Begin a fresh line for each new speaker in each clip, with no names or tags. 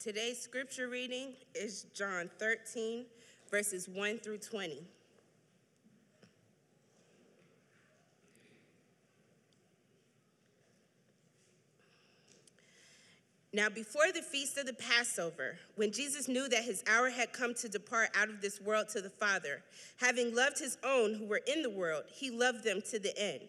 Today's scripture reading is John 13, verses 1 through 20. Now, before the feast of the Passover, when Jesus knew that his hour had come to depart out of this world to the Father, having loved his own who were in the world, he loved them to the end.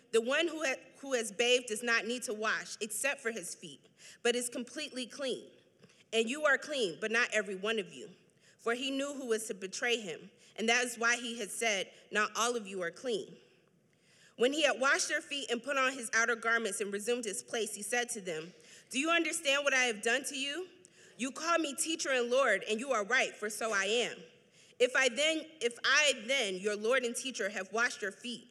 The one who, ha- who has bathed does not need to wash except for his feet, but is completely clean. And you are clean, but not every one of you. For he knew who was to betray him, and that is why he had said, Not all of you are clean. When he had washed their feet and put on his outer garments and resumed his place, he said to them, Do you understand what I have done to you? You call me teacher and Lord, and you are right, for so I am. If I then, if I then, your Lord and teacher, have washed your feet,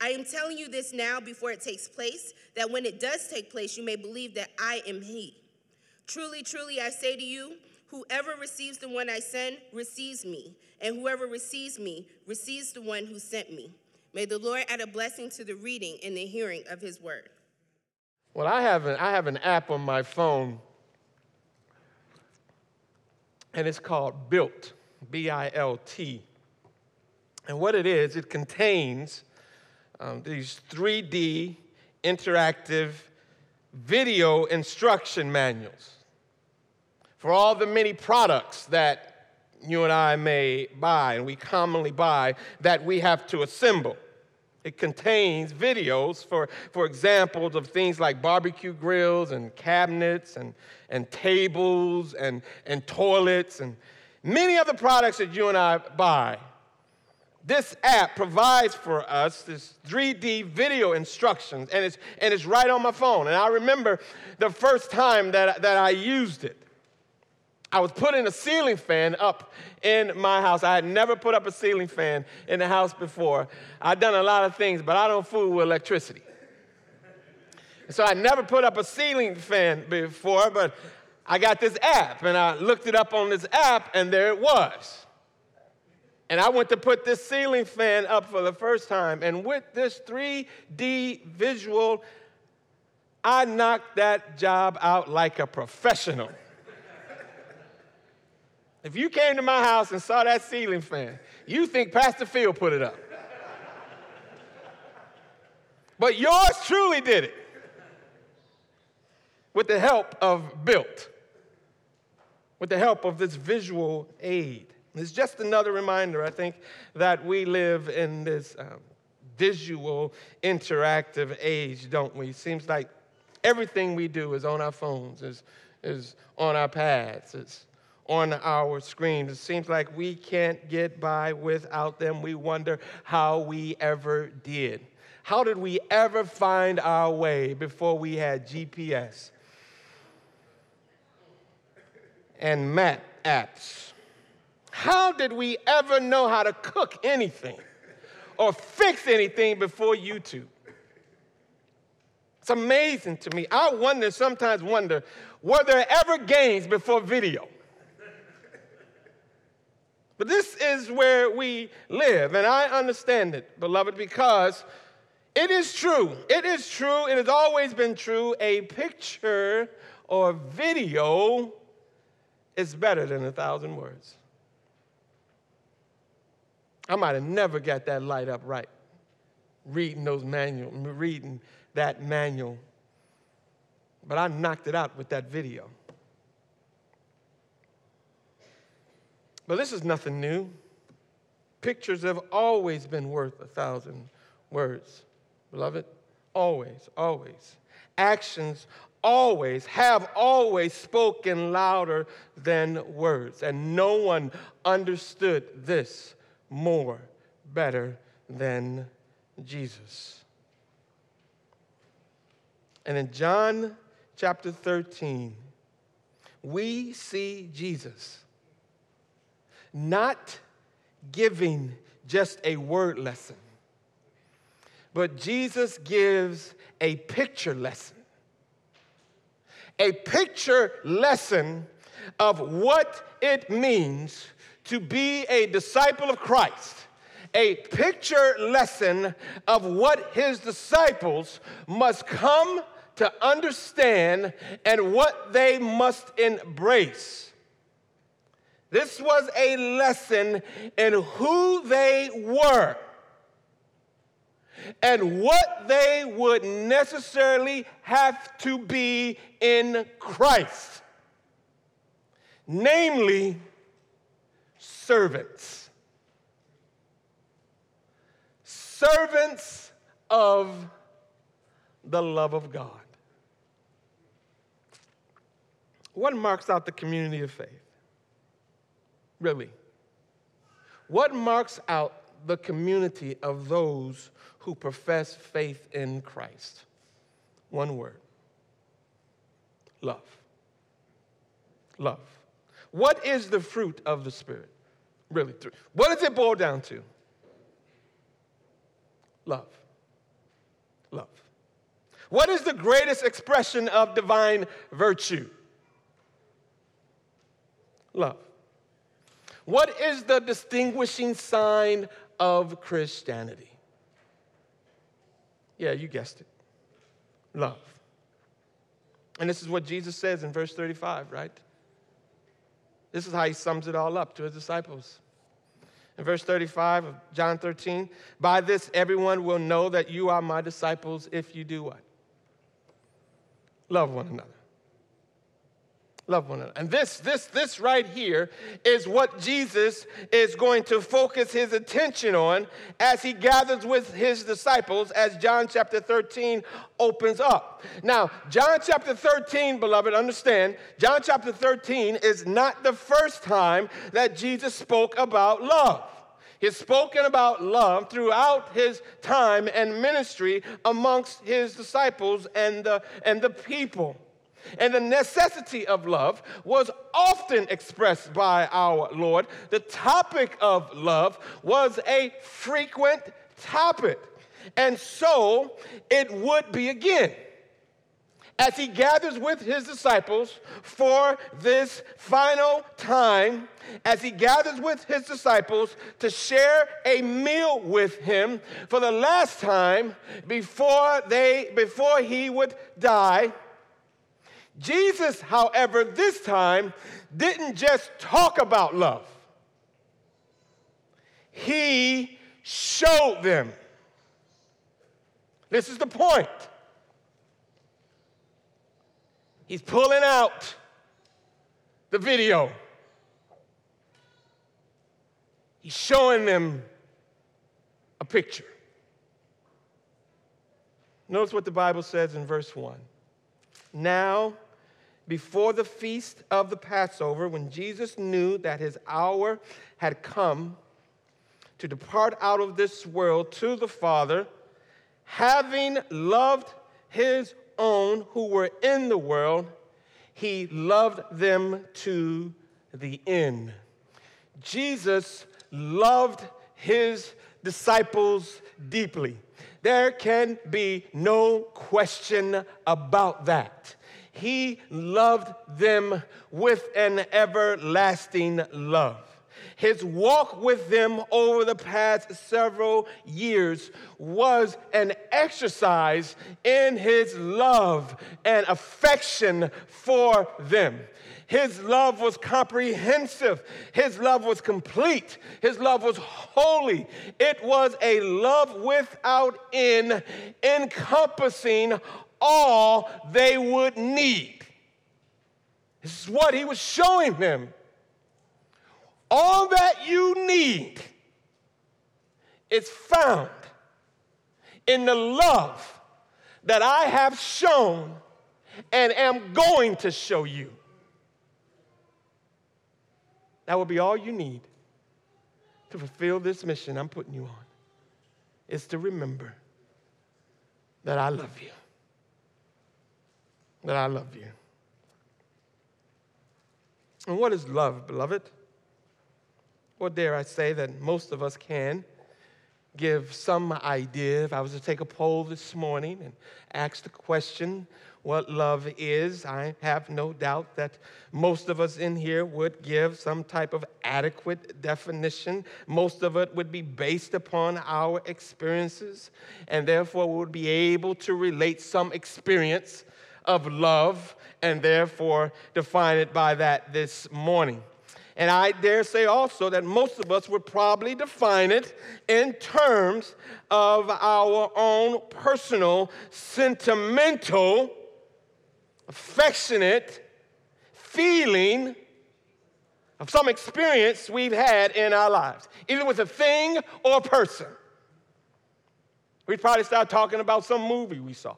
I am telling you this now before it takes place, that when it does take place, you may believe that I am he. Truly, truly, I say to you, whoever receives the one I send receives me, and whoever receives me receives the one who sent me. May the Lord add a blessing to the reading and the hearing of his word.
Well, I have an, I have an app on my phone, and it's called BILT, B I L T. And what it is, it contains um, these 3D interactive video instruction manuals for all the many products that you and I may buy, and we commonly buy, that we have to assemble. It contains videos for, for examples of things like barbecue grills and cabinets and, and tables and, and toilets and many other products that you and I buy. This app provides for us this 3D video instructions, and it's, and it's right on my phone. And I remember the first time that, that I used it. I was putting a ceiling fan up in my house. I had never put up a ceiling fan in the house before. I'd done a lot of things, but I don't fool with electricity. So I never put up a ceiling fan before, but I got this app and I looked it up on this app and there it was. And I went to put this ceiling fan up for the first time, and with this 3D visual, I knocked that job out like a professional. If you came to my house and saw that ceiling fan, you think Pastor Phil put it up. But yours truly did it with the help of BILT, with the help of this visual aid. It's just another reminder, I think, that we live in this um, visual, interactive age, don't we? Seems like everything we do is on our phones, is, is on our pads, it's on our screens. It seems like we can't get by without them. We wonder how we ever did. How did we ever find our way before we had GPS and map apps? How did we ever know how to cook anything or fix anything before YouTube? It's amazing to me. I wonder, sometimes wonder, were there ever games before video? But this is where we live, and I understand it, beloved, because it is true. It is true. It has always been true. A picture or video is better than a thousand words. I might have never got that light up right reading those manual, reading that manual. But I knocked it out with that video. But this is nothing new. Pictures have always been worth a thousand words, beloved. Always, always. Actions always have always spoken louder than words. And no one understood this more better than Jesus. And in John chapter 13, we see Jesus not giving just a word lesson, but Jesus gives a picture lesson. A picture lesson of what it means to be a disciple of Christ a picture lesson of what his disciples must come to understand and what they must embrace. This was a lesson in who they were and what they would necessarily have to be in Christ, namely, servants. servants of the love of God. What marks out the community of faith? Really? What marks out the community of those who profess faith in Christ? One word love. Love. What is the fruit of the Spirit? Really? three. What does it boil down to? Love. Love. What is the greatest expression of divine virtue? Love. What is the distinguishing sign of Christianity? Yeah, you guessed it. Love. And this is what Jesus says in verse 35, right? This is how he sums it all up to his disciples. In verse 35 of John 13, by this everyone will know that you are my disciples if you do what? Love one another. Love one another. And this, this, this right here is what Jesus is going to focus his attention on as he gathers with his disciples, as John chapter 13 opens up. Now, John chapter 13, beloved, understand, John chapter 13 is not the first time that Jesus spoke about love. He's spoken about love throughout his time and ministry amongst his disciples and the, and the people. And the necessity of love was often expressed by our Lord. The topic of love was a frequent topic. And so it would be again as he gathers with his disciples for this final time, as he gathers with his disciples to share a meal with him for the last time before they before he would die. Jesus, however, this time didn't just talk about love. He showed them. This is the point. He's pulling out the video. He's showing them a picture. Notice what the Bible says in verse 1. Now, before the feast of the Passover, when Jesus knew that his hour had come to depart out of this world to the Father, having loved his own who were in the world, he loved them to the end. Jesus loved his disciples deeply. There can be no question about that. He loved them with an everlasting love. his walk with them over the past several years was an exercise in his love and affection for them. His love was comprehensive. His love was complete. His love was holy. It was a love without end, encompassing all they would need. This is what he was showing them. All that you need is found in the love that I have shown and am going to show you. That will be all you need to fulfill this mission I'm putting you on, is to remember that I love you. That I love you. And what is love, beloved? Or dare I say that most of us can give some idea. If I was to take a poll this morning and ask the question, what love is, I have no doubt that most of us in here would give some type of adequate definition. Most of it would be based upon our experiences, and therefore we would be able to relate some experience of love and therefore define it by that this morning. And I dare say also that most of us would probably define it in terms of our own personal, sentimental affectionate feeling of some experience we've had in our lives, either with a thing or a person. We'd probably start talking about some movie we saw.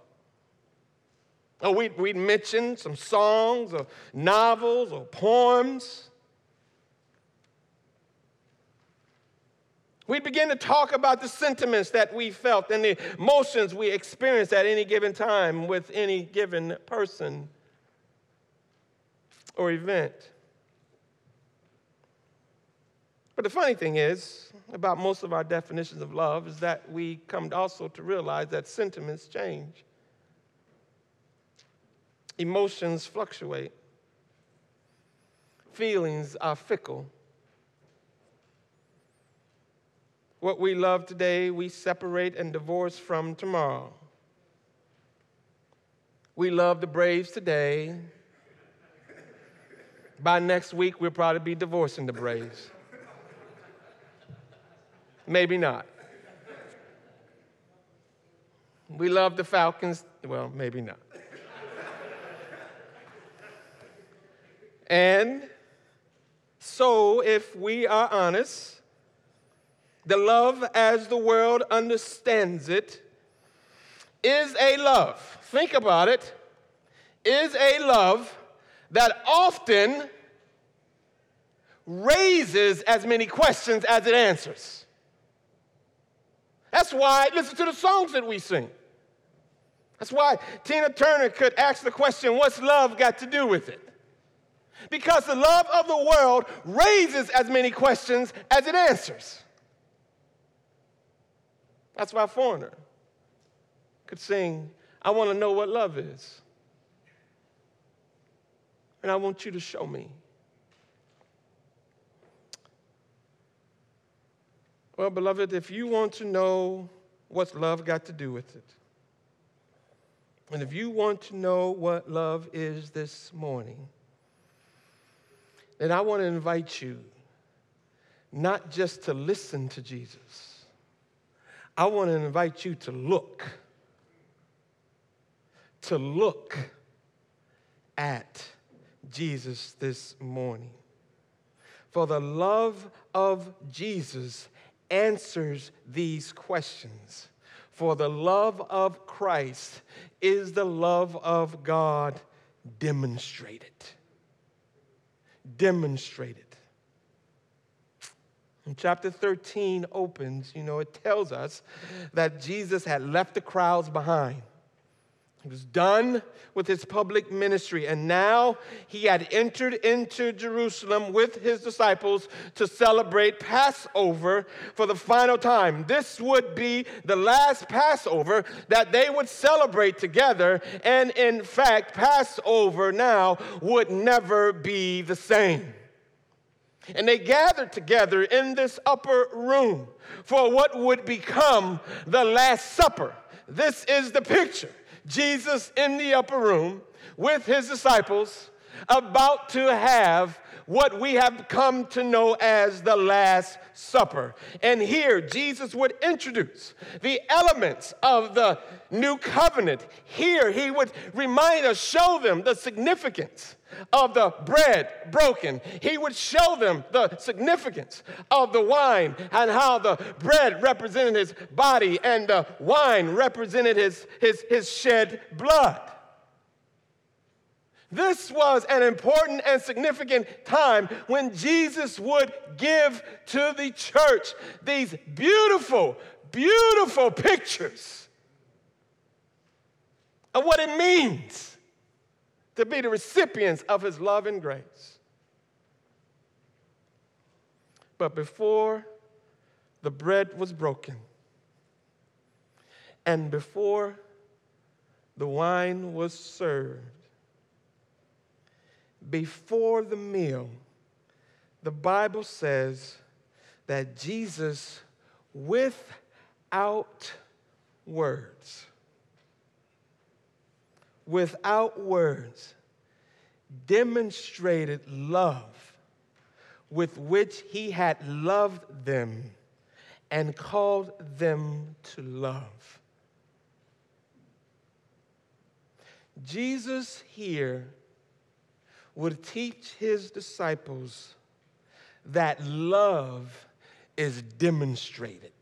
Or we'd, we'd mention some songs or novels or poems. We begin to talk about the sentiments that we felt and the emotions we experienced at any given time with any given person or event. But the funny thing is, about most of our definitions of love is that we come also to realize that sentiments change. Emotions fluctuate. Feelings are fickle. What we love today, we separate and divorce from tomorrow. We love the Braves today. By next week, we'll probably be divorcing the Braves. Maybe not. We love the Falcons. Well, maybe not. and so, if we are honest, the love as the world understands it is a love. Think about it. Is a love that often raises as many questions as it answers. That's why, listen to the songs that we sing. That's why Tina Turner could ask the question, What's love got to do with it? Because the love of the world raises as many questions as it answers. That's why a foreigner could sing, I want to know what love is. And I want you to show me. Well, beloved, if you want to know what's love got to do with it, and if you want to know what love is this morning, then I want to invite you not just to listen to Jesus I want to invite you to look, to look at Jesus this morning. For the love of Jesus answers these questions. For the love of Christ is the love of God demonstrated. Demonstrated. And chapter 13 opens, you know, it tells us that Jesus had left the crowds behind. He was done with his public ministry, and now he had entered into Jerusalem with his disciples to celebrate Passover for the final time. This would be the last Passover that they would celebrate together, and in fact, Passover now would never be the same. And they gathered together in this upper room for what would become the Last Supper. This is the picture Jesus in the upper room with his disciples, about to have what we have come to know as the Last Supper. And here, Jesus would introduce the elements of the new covenant. Here, he would remind us, show them the significance of the bread broken. He would show them the significance of the wine and how the bread represented his body and the wine represented his, his, his shed blood. This was an important and significant time when Jesus would give to the church these beautiful, beautiful pictures of what it means to be the recipients of his love and grace. But before the bread was broken, and before the wine was served, before the meal, the Bible says that Jesus, without words, without words, demonstrated love with which he had loved them and called them to love. Jesus here would teach his disciples that love is demonstrated.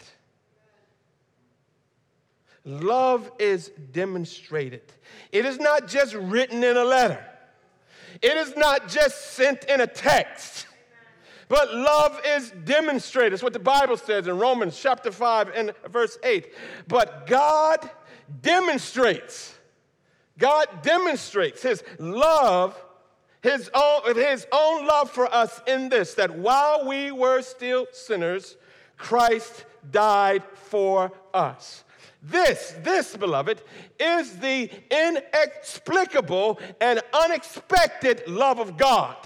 Love is demonstrated. It is not just written in a letter, it is not just sent in a text. But love is demonstrated. It's what the Bible says in Romans chapter 5 and verse 8. But God demonstrates, God demonstrates his love his own, his own love for us in this that while we were still sinners, Christ died for us. This, this, beloved, is the inexplicable and unexpected love of God.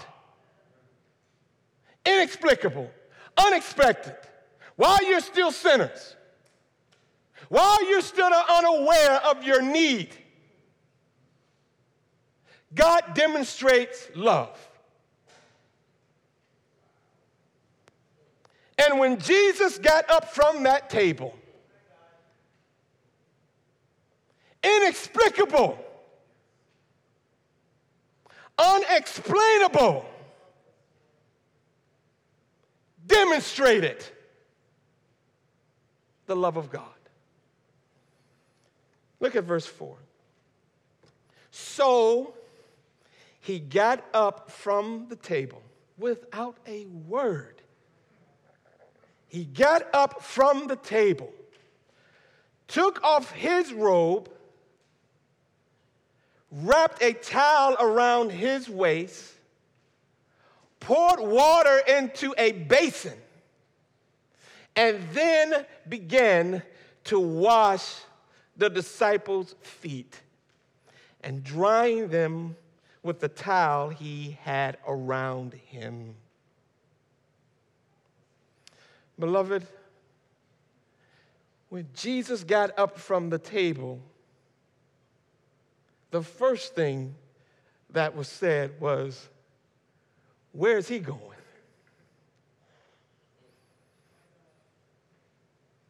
Inexplicable, unexpected. While you're still sinners, while you're still unaware of your need, God demonstrates love. And when Jesus got up from that table, inexplicable, unexplainable, demonstrated the love of God. Look at verse 4. So he got up from the table without a word. He got up from the table, took off his robe, wrapped a towel around his waist, poured water into a basin, and then began to wash the disciples' feet and drying them with the towel he had around him. Beloved, when Jesus got up from the table, the first thing that was said was, Where is he going?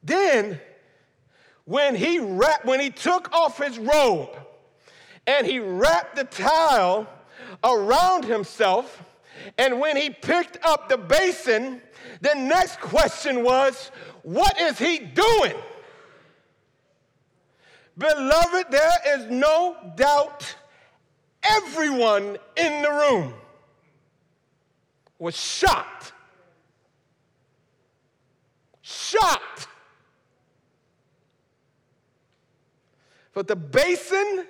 Then, when he, wrapped, when he took off his robe, and he wrapped the towel around himself. And when he picked up the basin, the next question was, What is he doing? Beloved, there is no doubt everyone in the room was shocked. Shocked. But the basin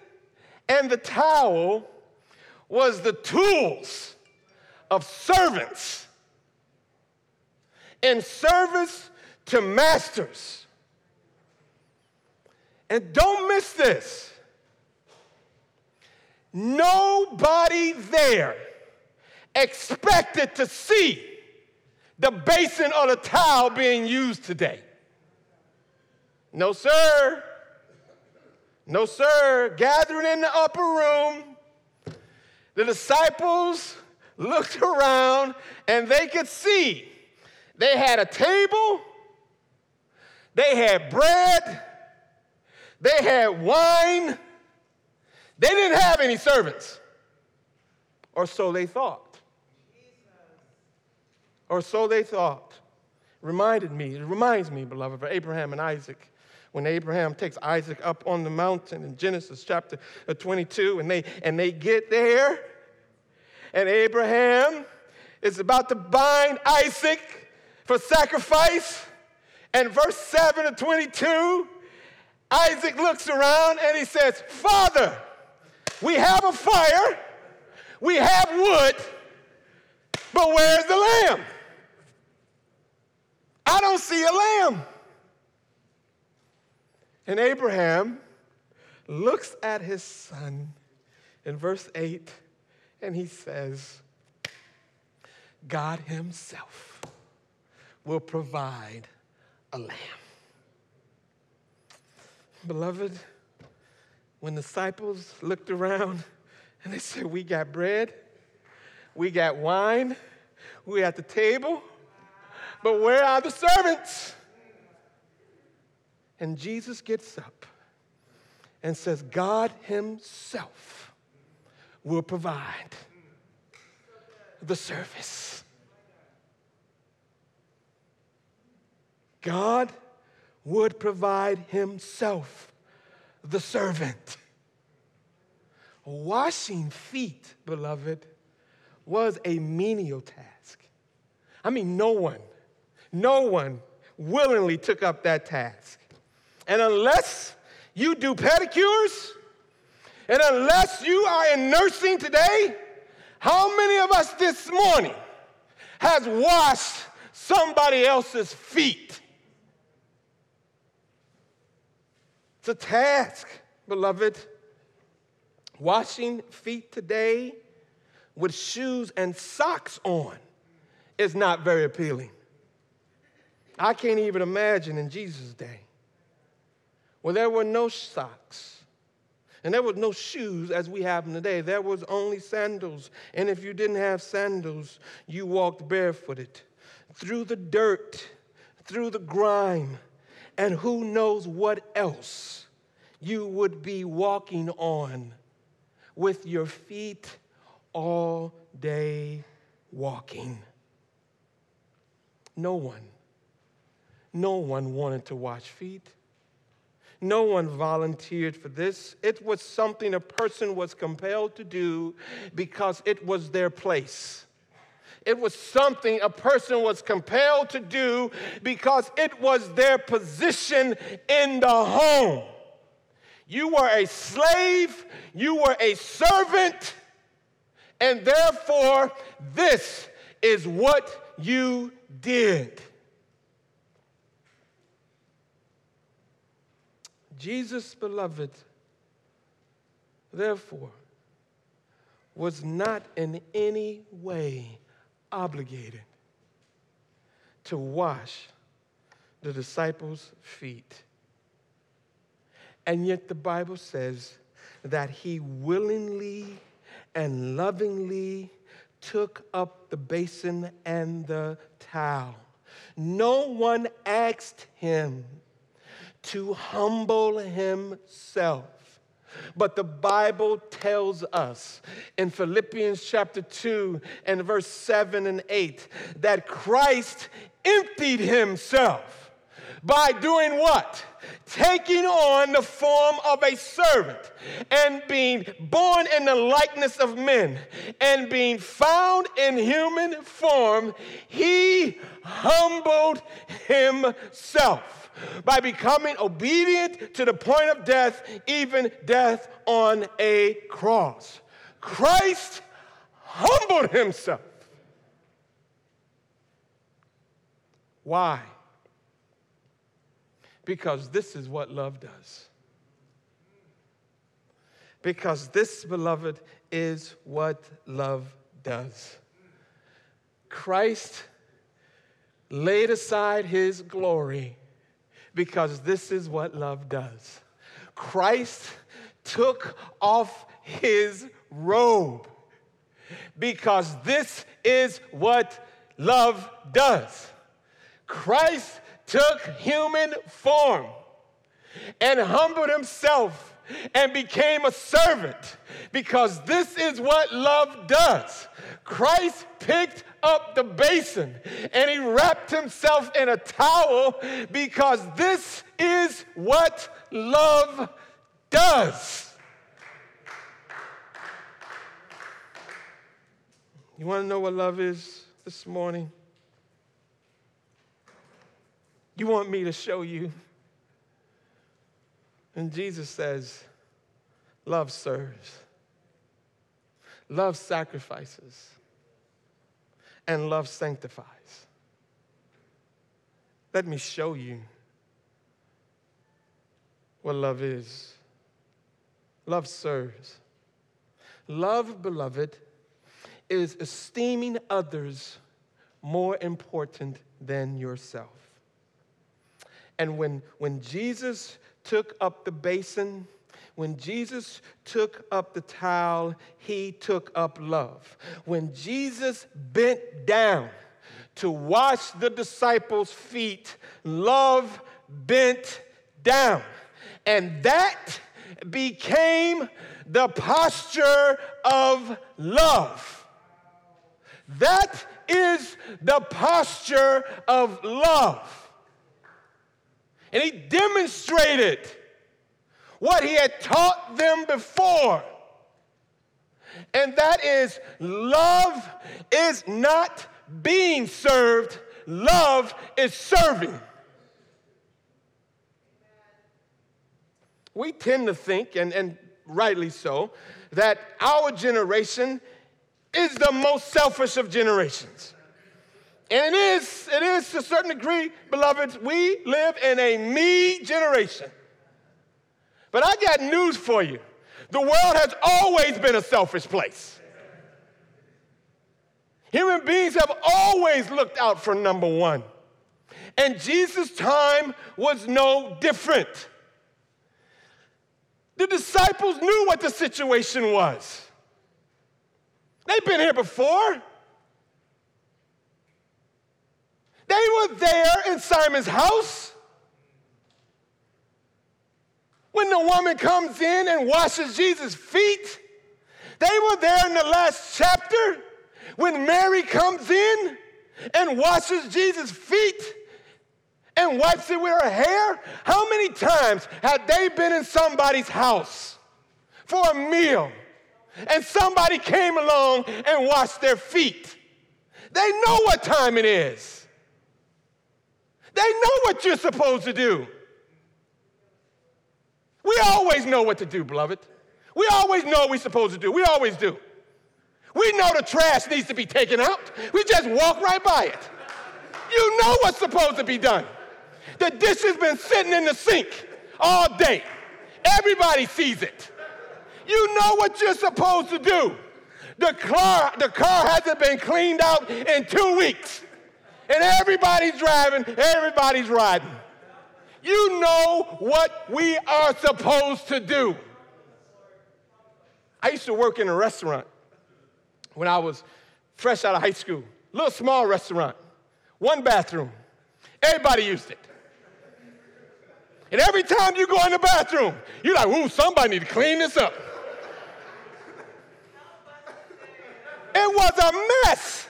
and the towel was the tools of servants in service to masters. And don't miss this. Nobody there expected to see the basin or the towel being used today. No, sir. No, sir. Gathering in the upper room, the disciples looked around and they could see they had a table, they had bread, they had wine. They didn't have any servants, or so they thought. Or so they thought. Reminded me, it reminds me, beloved, of Abraham and Isaac when Abraham takes Isaac up on the mountain in Genesis chapter uh, 22, and they, and they get there, and Abraham is about to bind Isaac for sacrifice. And verse 7 of 22, Isaac looks around and he says, Father, we have a fire, we have wood, but where's the lamb? I don't see a lamb. And Abraham looks at his son in verse 8 and he says, God Himself will provide a lamb. Beloved, when disciples looked around and they said, We got bread, we got wine, we at the table, but where are the servants? And Jesus gets up and says, God Himself will provide the service. God would provide Himself the servant. Washing feet, beloved, was a menial task. I mean, no one, no one willingly took up that task. And unless you do pedicures, and unless you are in nursing today, how many of us this morning has washed somebody else's feet? It's a task, beloved. Washing feet today with shoes and socks on is not very appealing. I can't even imagine in Jesus' day. Well, there were no socks. And there was no shoes as we have them today. There was only sandals. And if you didn't have sandals, you walked barefooted through the dirt, through the grime, and who knows what else you would be walking on with your feet all day walking. No one, no one wanted to wash feet. No one volunteered for this. It was something a person was compelled to do because it was their place. It was something a person was compelled to do because it was their position in the home. You were a slave, you were a servant, and therefore, this is what you did. Jesus, beloved, therefore, was not in any way obligated to wash the disciples' feet. And yet the Bible says that he willingly and lovingly took up the basin and the towel. No one asked him to humble himself. But the Bible tells us in Philippians chapter 2 and verse 7 and 8 that Christ emptied himself by doing what? Taking on the form of a servant and being born in the likeness of men and being found in human form, he humbled himself by becoming obedient to the point of death, even death on a cross. Christ humbled himself. Why? Because this is what love does. Because this, beloved, is what love does. Christ laid aside his glory because this is what love does. Christ took off his robe because this is what love does. Christ took human form and humbled himself and became a servant because this is what love does. Christ picked up the basin and he wrapped himself in a towel because this is what love does. You want to know what love is this morning? You want me to show you? And Jesus says, Love serves, love sacrifices, and love sanctifies. Let me show you what love is. Love serves. Love, beloved, is esteeming others more important than yourself. And when, when Jesus took up the basin, when Jesus took up the towel, he took up love. When Jesus bent down to wash the disciples' feet, love bent down. And that became the posture of love. That is the posture of love. And he demonstrated what he had taught them before. And that is love is not being served, love is serving. We tend to think, and, and rightly so, that our generation is the most selfish of generations. And it is, it is to a certain degree, beloveds, we live in a me generation. But I got news for you. The world has always been a selfish place. Human beings have always looked out for number one. And Jesus' time was no different. The disciples knew what the situation was. They've been here before. They were there in Simon's house. When the woman comes in and washes Jesus' feet, they were there in the last chapter when Mary comes in and washes Jesus' feet and wipes it with her hair. How many times had they been in somebody's house for a meal and somebody came along and washed their feet? They know what time it is. They know what you're supposed to do. We always know what to do, beloved. We always know what we're supposed to do. We always do. We know the trash needs to be taken out. We just walk right by it. You know what's supposed to be done. The dish has been sitting in the sink all day. Everybody sees it. You know what you're supposed to do. The car, the car hasn't been cleaned out in two weeks and everybody's driving, everybody's riding. You know what we are supposed to do. I used to work in a restaurant when I was fresh out of high school. Little small restaurant, one bathroom. Everybody used it. And every time you go in the bathroom, you're like, ooh, somebody need to clean this up. It was a mess.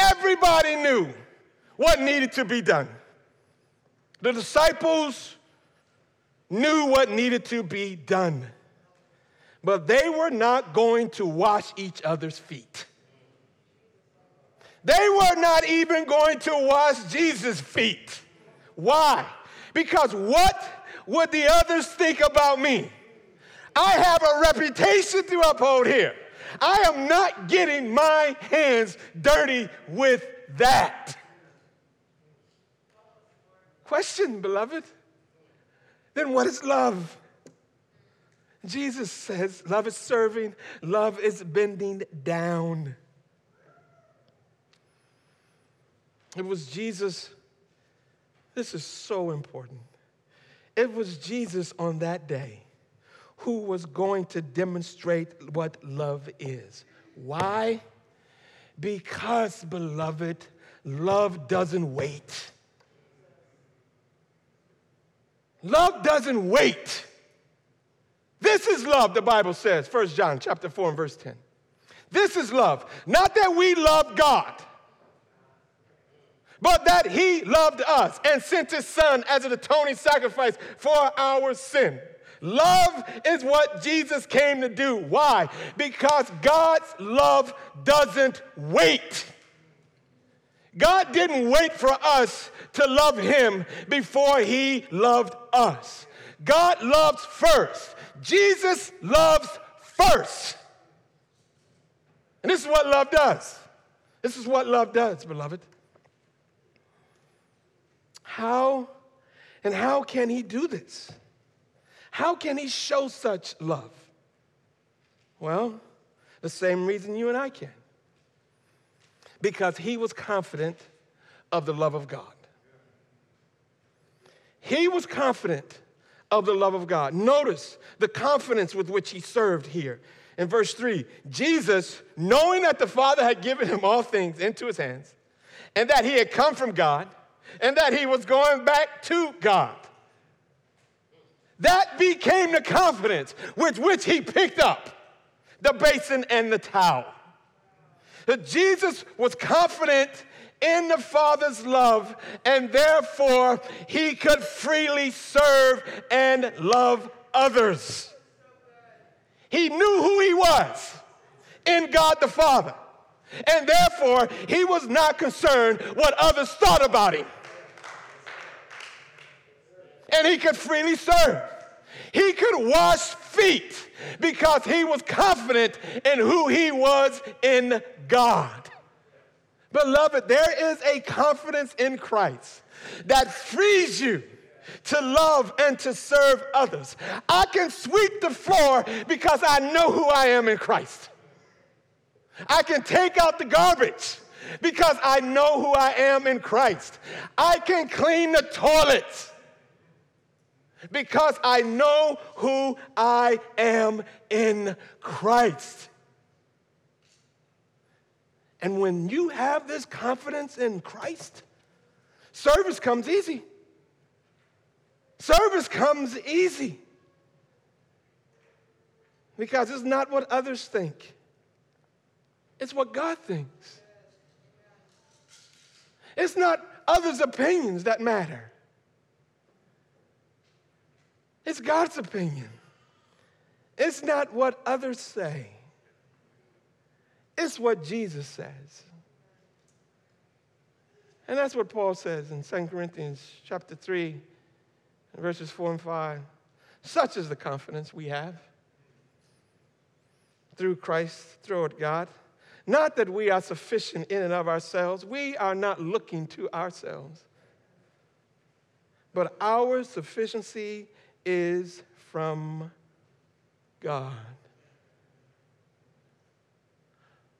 Everybody knew what needed to be done. The disciples knew what needed to be done, but they were not going to wash each other's feet. They were not even going to wash Jesus' feet. Why? Because what would the others think about me? I have a reputation to uphold here. I am not getting my hands dirty with that. Question, beloved. Then what is love? Jesus says love is serving, love is bending down. It was Jesus. This is so important. It was Jesus on that day who was going to demonstrate what love is. Why? Because, beloved, love doesn't wait. Love doesn't wait. This is love, the Bible says, 1 John chapter 4 and verse 10. This is love. Not that we love God, but that he loved us and sent his son as an atoning sacrifice for our sin. Love is what Jesus came to do. Why? Because God's love doesn't wait. God didn't wait for us to love him before he loved us. God loves first. Jesus loves first. And this is what love does. This is what love does, beloved. How and how can he do this? How can he show such love? Well, the same reason you and I can. Because he was confident of the love of God. He was confident of the love of God. Notice the confidence with which he served here. In verse 3, Jesus, knowing that the Father had given him all things into his hands, and that he had come from God, and that he was going back to God. That became the confidence with which he picked up the basin and the towel. That Jesus was confident in the Father's love, and therefore he could freely serve and love others. He knew who he was in God the Father, and therefore he was not concerned what others thought about him. And he could freely serve. He could wash feet because he was confident in who he was in God. Beloved, there is a confidence in Christ that frees you to love and to serve others. I can sweep the floor because I know who I am in Christ. I can take out the garbage because I know who I am in Christ. I can clean the toilets because I know who I am in Christ. And when you have this confidence in Christ, service comes easy. Service comes easy because it's not what others think, it's what God thinks. It's not others' opinions that matter, it's God's opinion. It's not what others say. It's what Jesus says. And that's what Paul says in 2 Corinthians chapter 3, verses 4 and 5. Such is the confidence we have through Christ, through God. Not that we are sufficient in and of ourselves. We are not looking to ourselves. But our sufficiency is from God.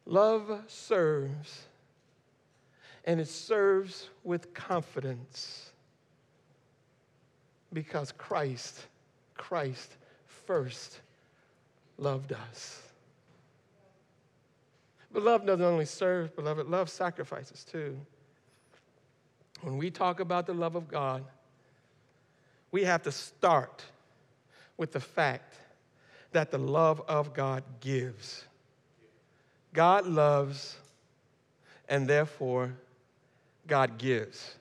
Love serves, and it serves with confidence because Christ, Christ first loved us. But love doesn't only serve, beloved, love sacrifices too. When we talk about the love of God, we have to start with the fact that the love of God gives. God loves, and therefore, God gives.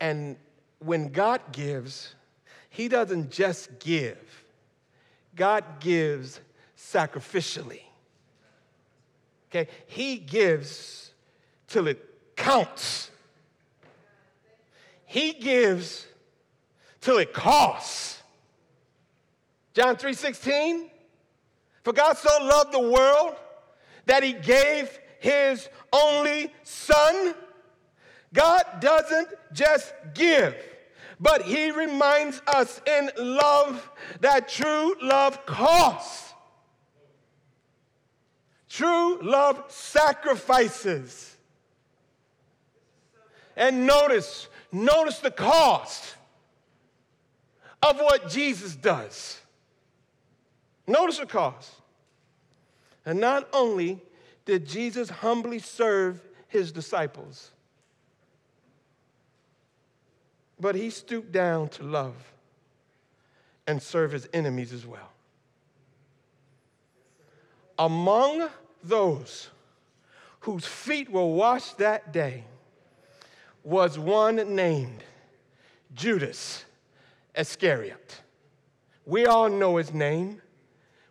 And when God gives, He doesn't just give, God gives sacrificially. Okay? He gives till it counts. He gives till it costs. John 3:16 For God so loved the world that he gave his only son. God doesn't just give, but he reminds us in love that true love costs. True love sacrifices. And notice, notice the cost of what Jesus does. Notice the cost. And not only did Jesus humbly serve his disciples, but he stooped down to love and serve his enemies as well. Among those whose feet were washed that day was one named Judas Iscariot. We all know his name.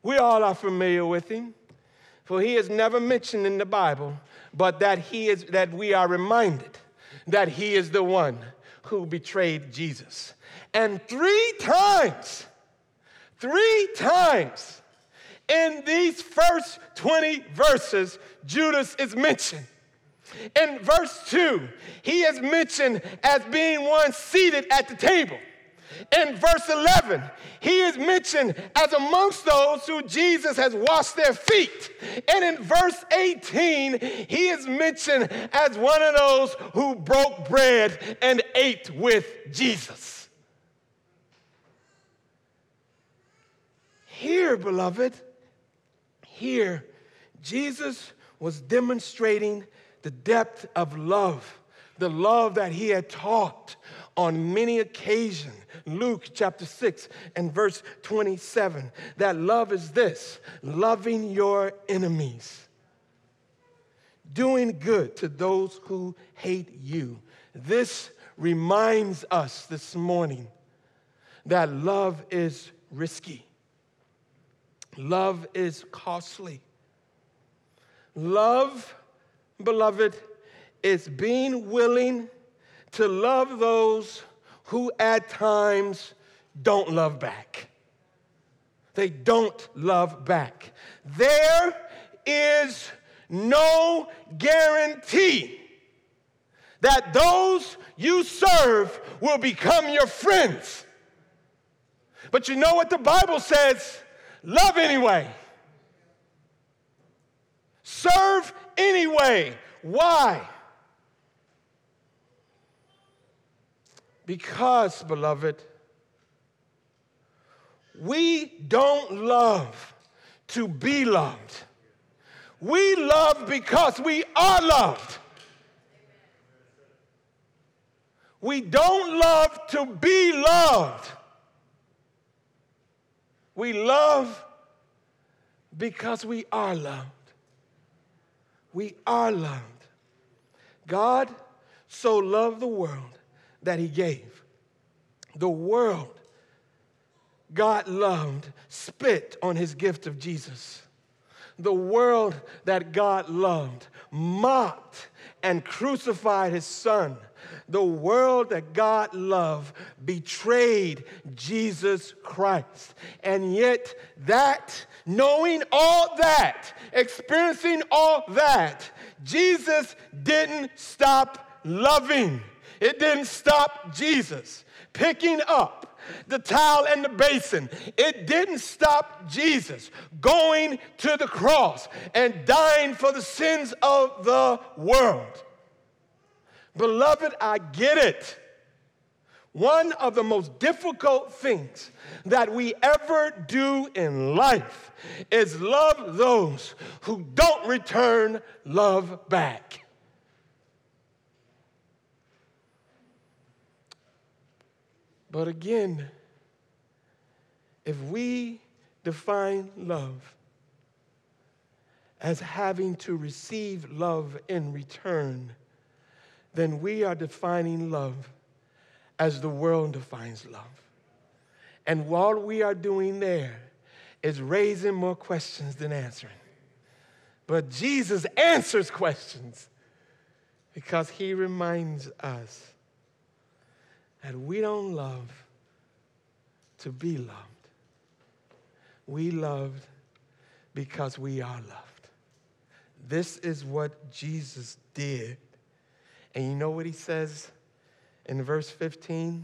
We all are familiar with him. For he is never mentioned in the Bible, but that he is that we are reminded that he is the one who betrayed Jesus. And three times, three times in these first 20 verses, Judas is mentioned. In verse 2, he is mentioned as being one seated at the table. In verse 11, he is mentioned as amongst those who Jesus has washed their feet. And in verse 18, he is mentioned as one of those who broke bread and ate with Jesus. Here, beloved, here, Jesus was demonstrating the depth of love, the love that he had taught on many occasions. Luke chapter 6 and verse 27. That love is this loving your enemies, doing good to those who hate you. This reminds us this morning that love is risky, love is costly. Love, beloved, is being willing to love those who at times don't love back. They don't love back. There is no guarantee that those you serve will become your friends. But you know what the Bible says? Love anyway. Serve anyway. Why? Because, beloved, we don't love to be loved. We love because we are loved. We don't love to be loved. We love because we are loved. We are loved. God so loved the world that he gave. The world God loved spit on his gift of Jesus. The world that God loved mocked and crucified his son. The world that God loved betrayed Jesus Christ. And yet, that, knowing all that, experiencing all that, Jesus didn't stop loving. It didn't stop Jesus picking up the towel and the basin. It didn't stop Jesus going to the cross and dying for the sins of the world. Beloved, I get it. One of the most difficult things that we ever do in life is love those who don't return love back. But again, if we define love as having to receive love in return, then we are defining love as the world defines love. And what we are doing there is raising more questions than answering. But Jesus answers questions because he reminds us that we don't love to be loved. We loved because we are loved. This is what Jesus did. And you know what he says in verse 15?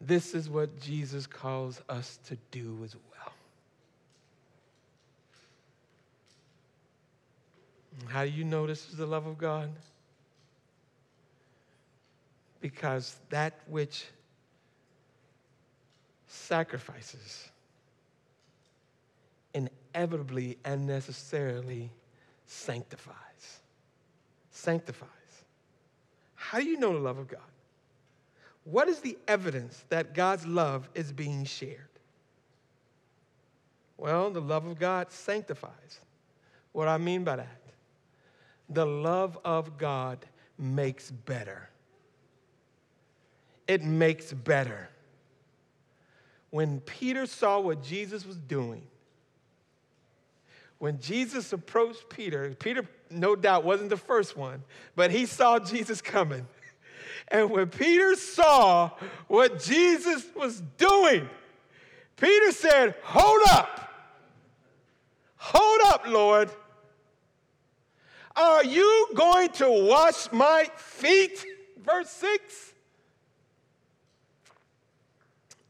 This is what Jesus calls us to do as well. How do you know this is the love of God? Because that which sacrifices inevitably and necessarily sanctifies. Sanctifies. How do you know the love of God? What is the evidence that God's love is being shared? Well, the love of God sanctifies. What I mean by that? The love of God makes better. It makes better. When Peter saw what Jesus was doing, when Jesus approached Peter, Peter no doubt wasn't the first one, but he saw Jesus coming. And when Peter saw what Jesus was doing, Peter said, Hold up. Hold up, Lord. Are you going to wash my feet? Verse 6.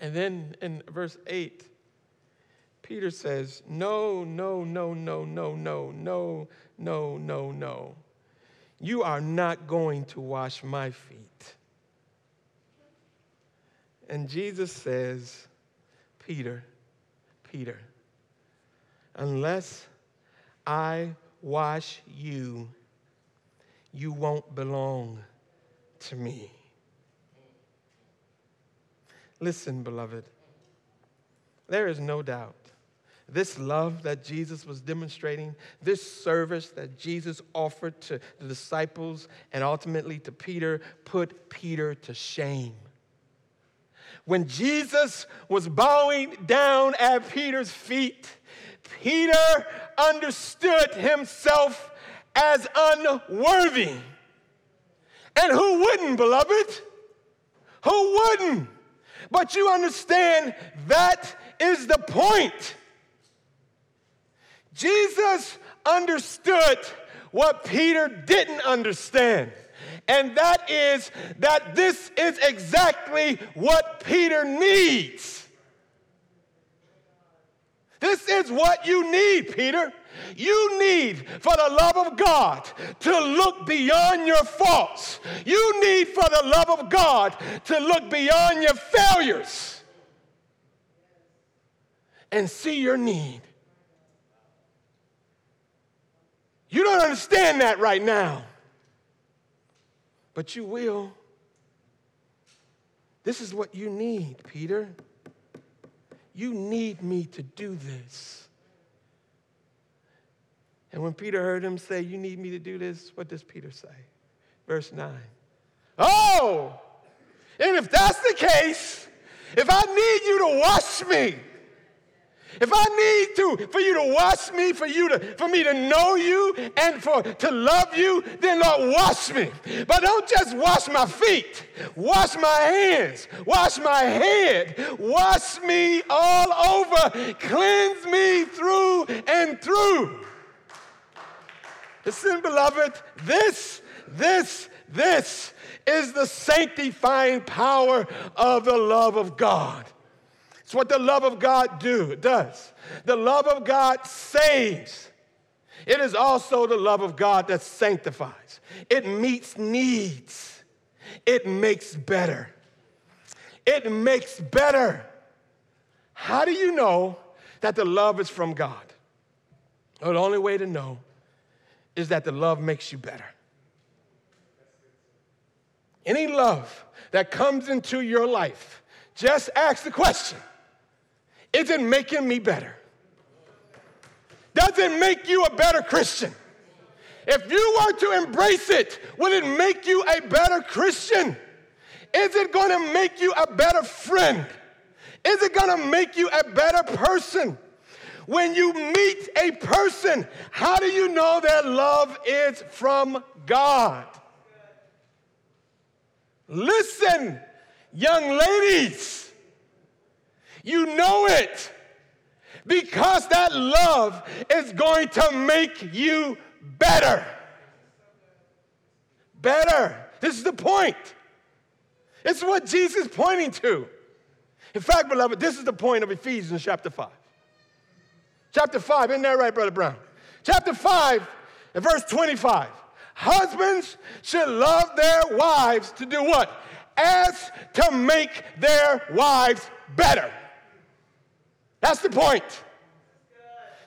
And then in verse 8, Peter says, No, no, no, no, no, no, no, no, no, no. You are not going to wash my feet. And Jesus says, Peter, Peter, unless I wash you, you won't belong to me. Listen, beloved, there is no doubt this love that Jesus was demonstrating, this service that Jesus offered to the disciples and ultimately to Peter, put Peter to shame. When Jesus was bowing down at Peter's feet, Peter understood himself as unworthy. And who wouldn't, beloved? Who wouldn't? But you understand that is the point. Jesus understood what Peter didn't understand. And that is that this is exactly what Peter needs. This is what you need, Peter. You need for the love of God to look beyond your faults. You need for the love of God to look beyond your failures and see your need. You don't understand that right now, but you will. This is what you need, Peter. You need me to do this. And when Peter heard him say, You need me to do this, what does Peter say? Verse 9. Oh, and if that's the case, if I need you to wash me, if I need to, for you to wash me, for you to, for me to know you and for to love you, then Lord, wash me. But don't just wash my feet. Wash my hands. Wash my head. Wash me all over. Cleanse me through and through. Listen, beloved, this, this, this is the sanctifying power of the love of God. It's what the love of God do, does. The love of God saves. It is also the love of God that sanctifies. It meets needs. It makes better. It makes better. How do you know that the love is from God? Well, the only way to know is that the love makes you better. Any love that comes into your life, just ask the question is it making me better? Does it make you a better Christian? If you were to embrace it, will it make you a better Christian? Is it going to make you a better friend? Is it going to make you a better person? When you meet a person, how do you know their love is from God? Listen, young ladies. You know it because that love is going to make you better. Better. This is the point. It's what Jesus is pointing to. In fact, beloved, this is the point of Ephesians chapter 5. Chapter 5, isn't that right, Brother Brown? Chapter 5 and verse 25. Husbands should love their wives to do what? as to make their wives better. That's the point.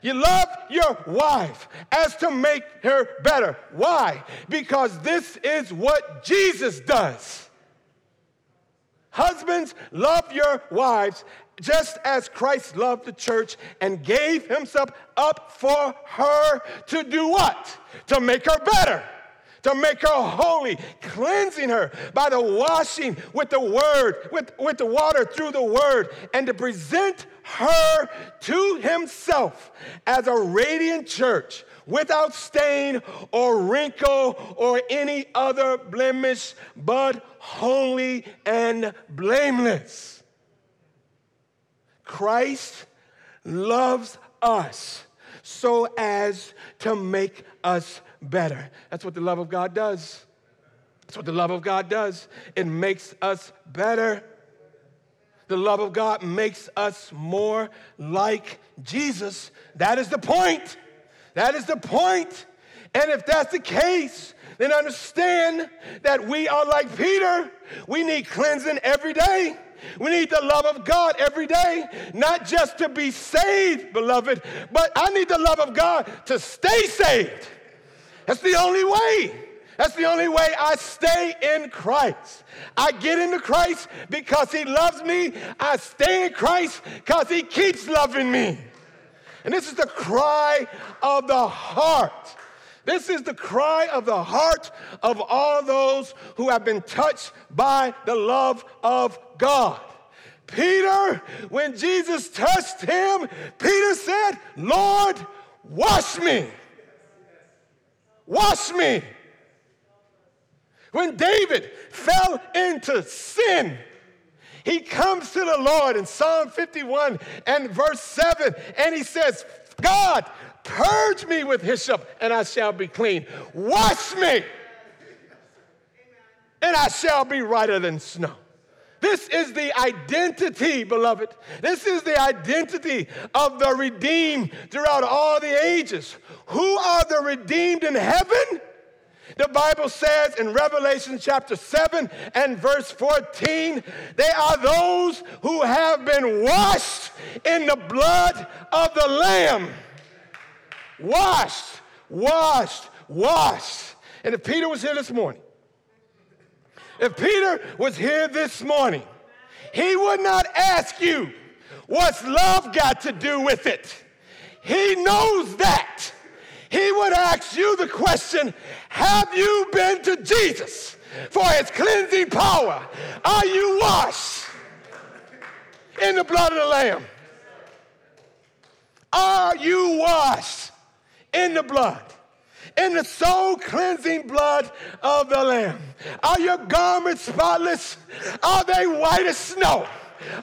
You love your wife as to make her better. Why? Because this is what Jesus does. Husbands, love your wives just as Christ loved the church and gave himself up for her to do what? To make her better to make her holy, cleansing her by the washing with the word, with, with the water through the word, and to present her to himself as a radiant church without stain or wrinkle or any other blemish, but holy and blameless. Christ loves us so as to make us better. That's what the love of God does. That's what the love of God does. It makes us better. The love of God makes us more like Jesus. That is the point. That is the point. And if that's the case, then understand that we are like Peter. We need cleansing every day. We need the love of God every day, not just to be saved, beloved, but I need the love of God to stay saved. That's the only way. That's the only way I stay in Christ. I get into Christ because He loves me. I stay in Christ because He keeps loving me. And this is the cry of the heart. This is the cry of the heart of all those who have been touched by the love of God. Peter, when Jesus touched him, Peter said, Lord, wash me. Wash me. When David fell into sin, he comes to the Lord in Psalm 51 and verse 7, and he says, God, purge me with hyssop, and I shall be clean. Wash me, and I shall be whiter than snow. This is the identity, beloved. This is the identity of the redeemed throughout all the ages. Who are the redeemed in heaven? The Bible says in Revelation chapter 7 and verse 14, they are those who have been washed in the blood of the Lamb. Washed, washed, washed. And if Peter was here this morning, if Peter was here this morning, he would not ask you, What's love got to do with it? He knows that. He would ask you the question Have you been to Jesus for his cleansing power? Are you washed in the blood of the Lamb? Are you washed in the blood? in the soul cleansing blood of the Lamb? Are your garments spotless? Are they white as snow?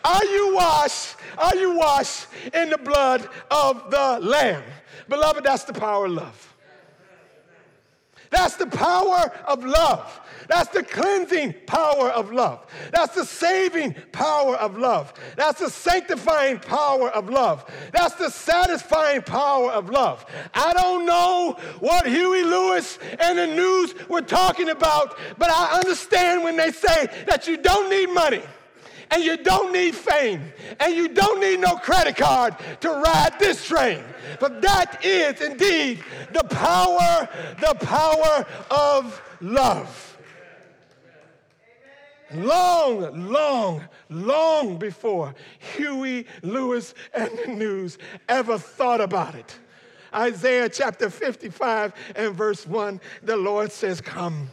Are you washed? Are you washed in the blood of the Lamb? Beloved, that's the power of love. That's the power of love. That's the cleansing power of love. That's the saving power of love. That's the sanctifying power of love. That's the satisfying power of love. I don't know what Huey Lewis and the news were talking about, but I understand when they say that you don't need money and you don't need fame and you don't need no credit card to ride this train. But that is indeed the power, the power of love. Long, long, long before Huey Lewis and the news ever thought about it. Isaiah chapter 55 and verse 1, the Lord says, Come.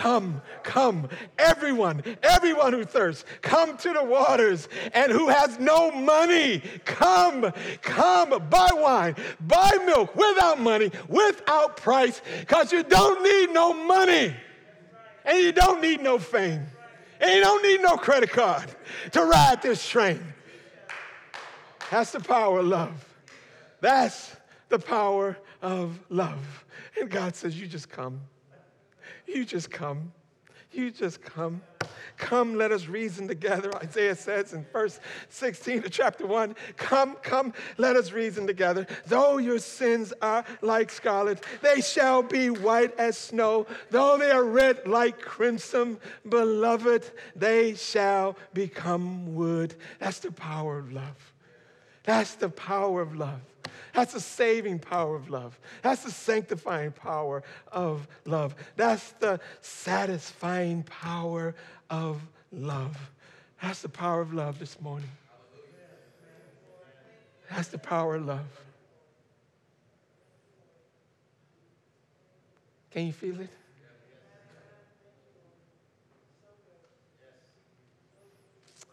Come, come, everyone, everyone who thirsts, come to the waters, and who has no money, come, come, buy wine, buy milk without money, without price, because you don't need no money. And you don't need no fame. And you don't need no credit card to ride this train. That's the power of love. That's the power of love. And God says, You just come. You just come. You just come. Come, let us reason together. Isaiah says in verse 16 of chapter 1 Come, come, let us reason together. Though your sins are like scarlet, they shall be white as snow. Though they are red like crimson, beloved, they shall become wood. That's the power of love. That's the power of love. That's the saving power of love. That's the sanctifying power of love. That's the satisfying power of love. That's the power of love this morning. That's the power of love. Can you feel it?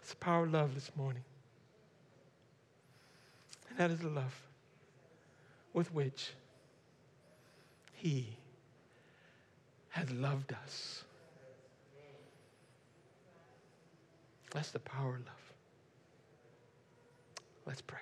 It's the power of love this morning. And that is the love with which He has loved us. That's the power of love. Let's pray.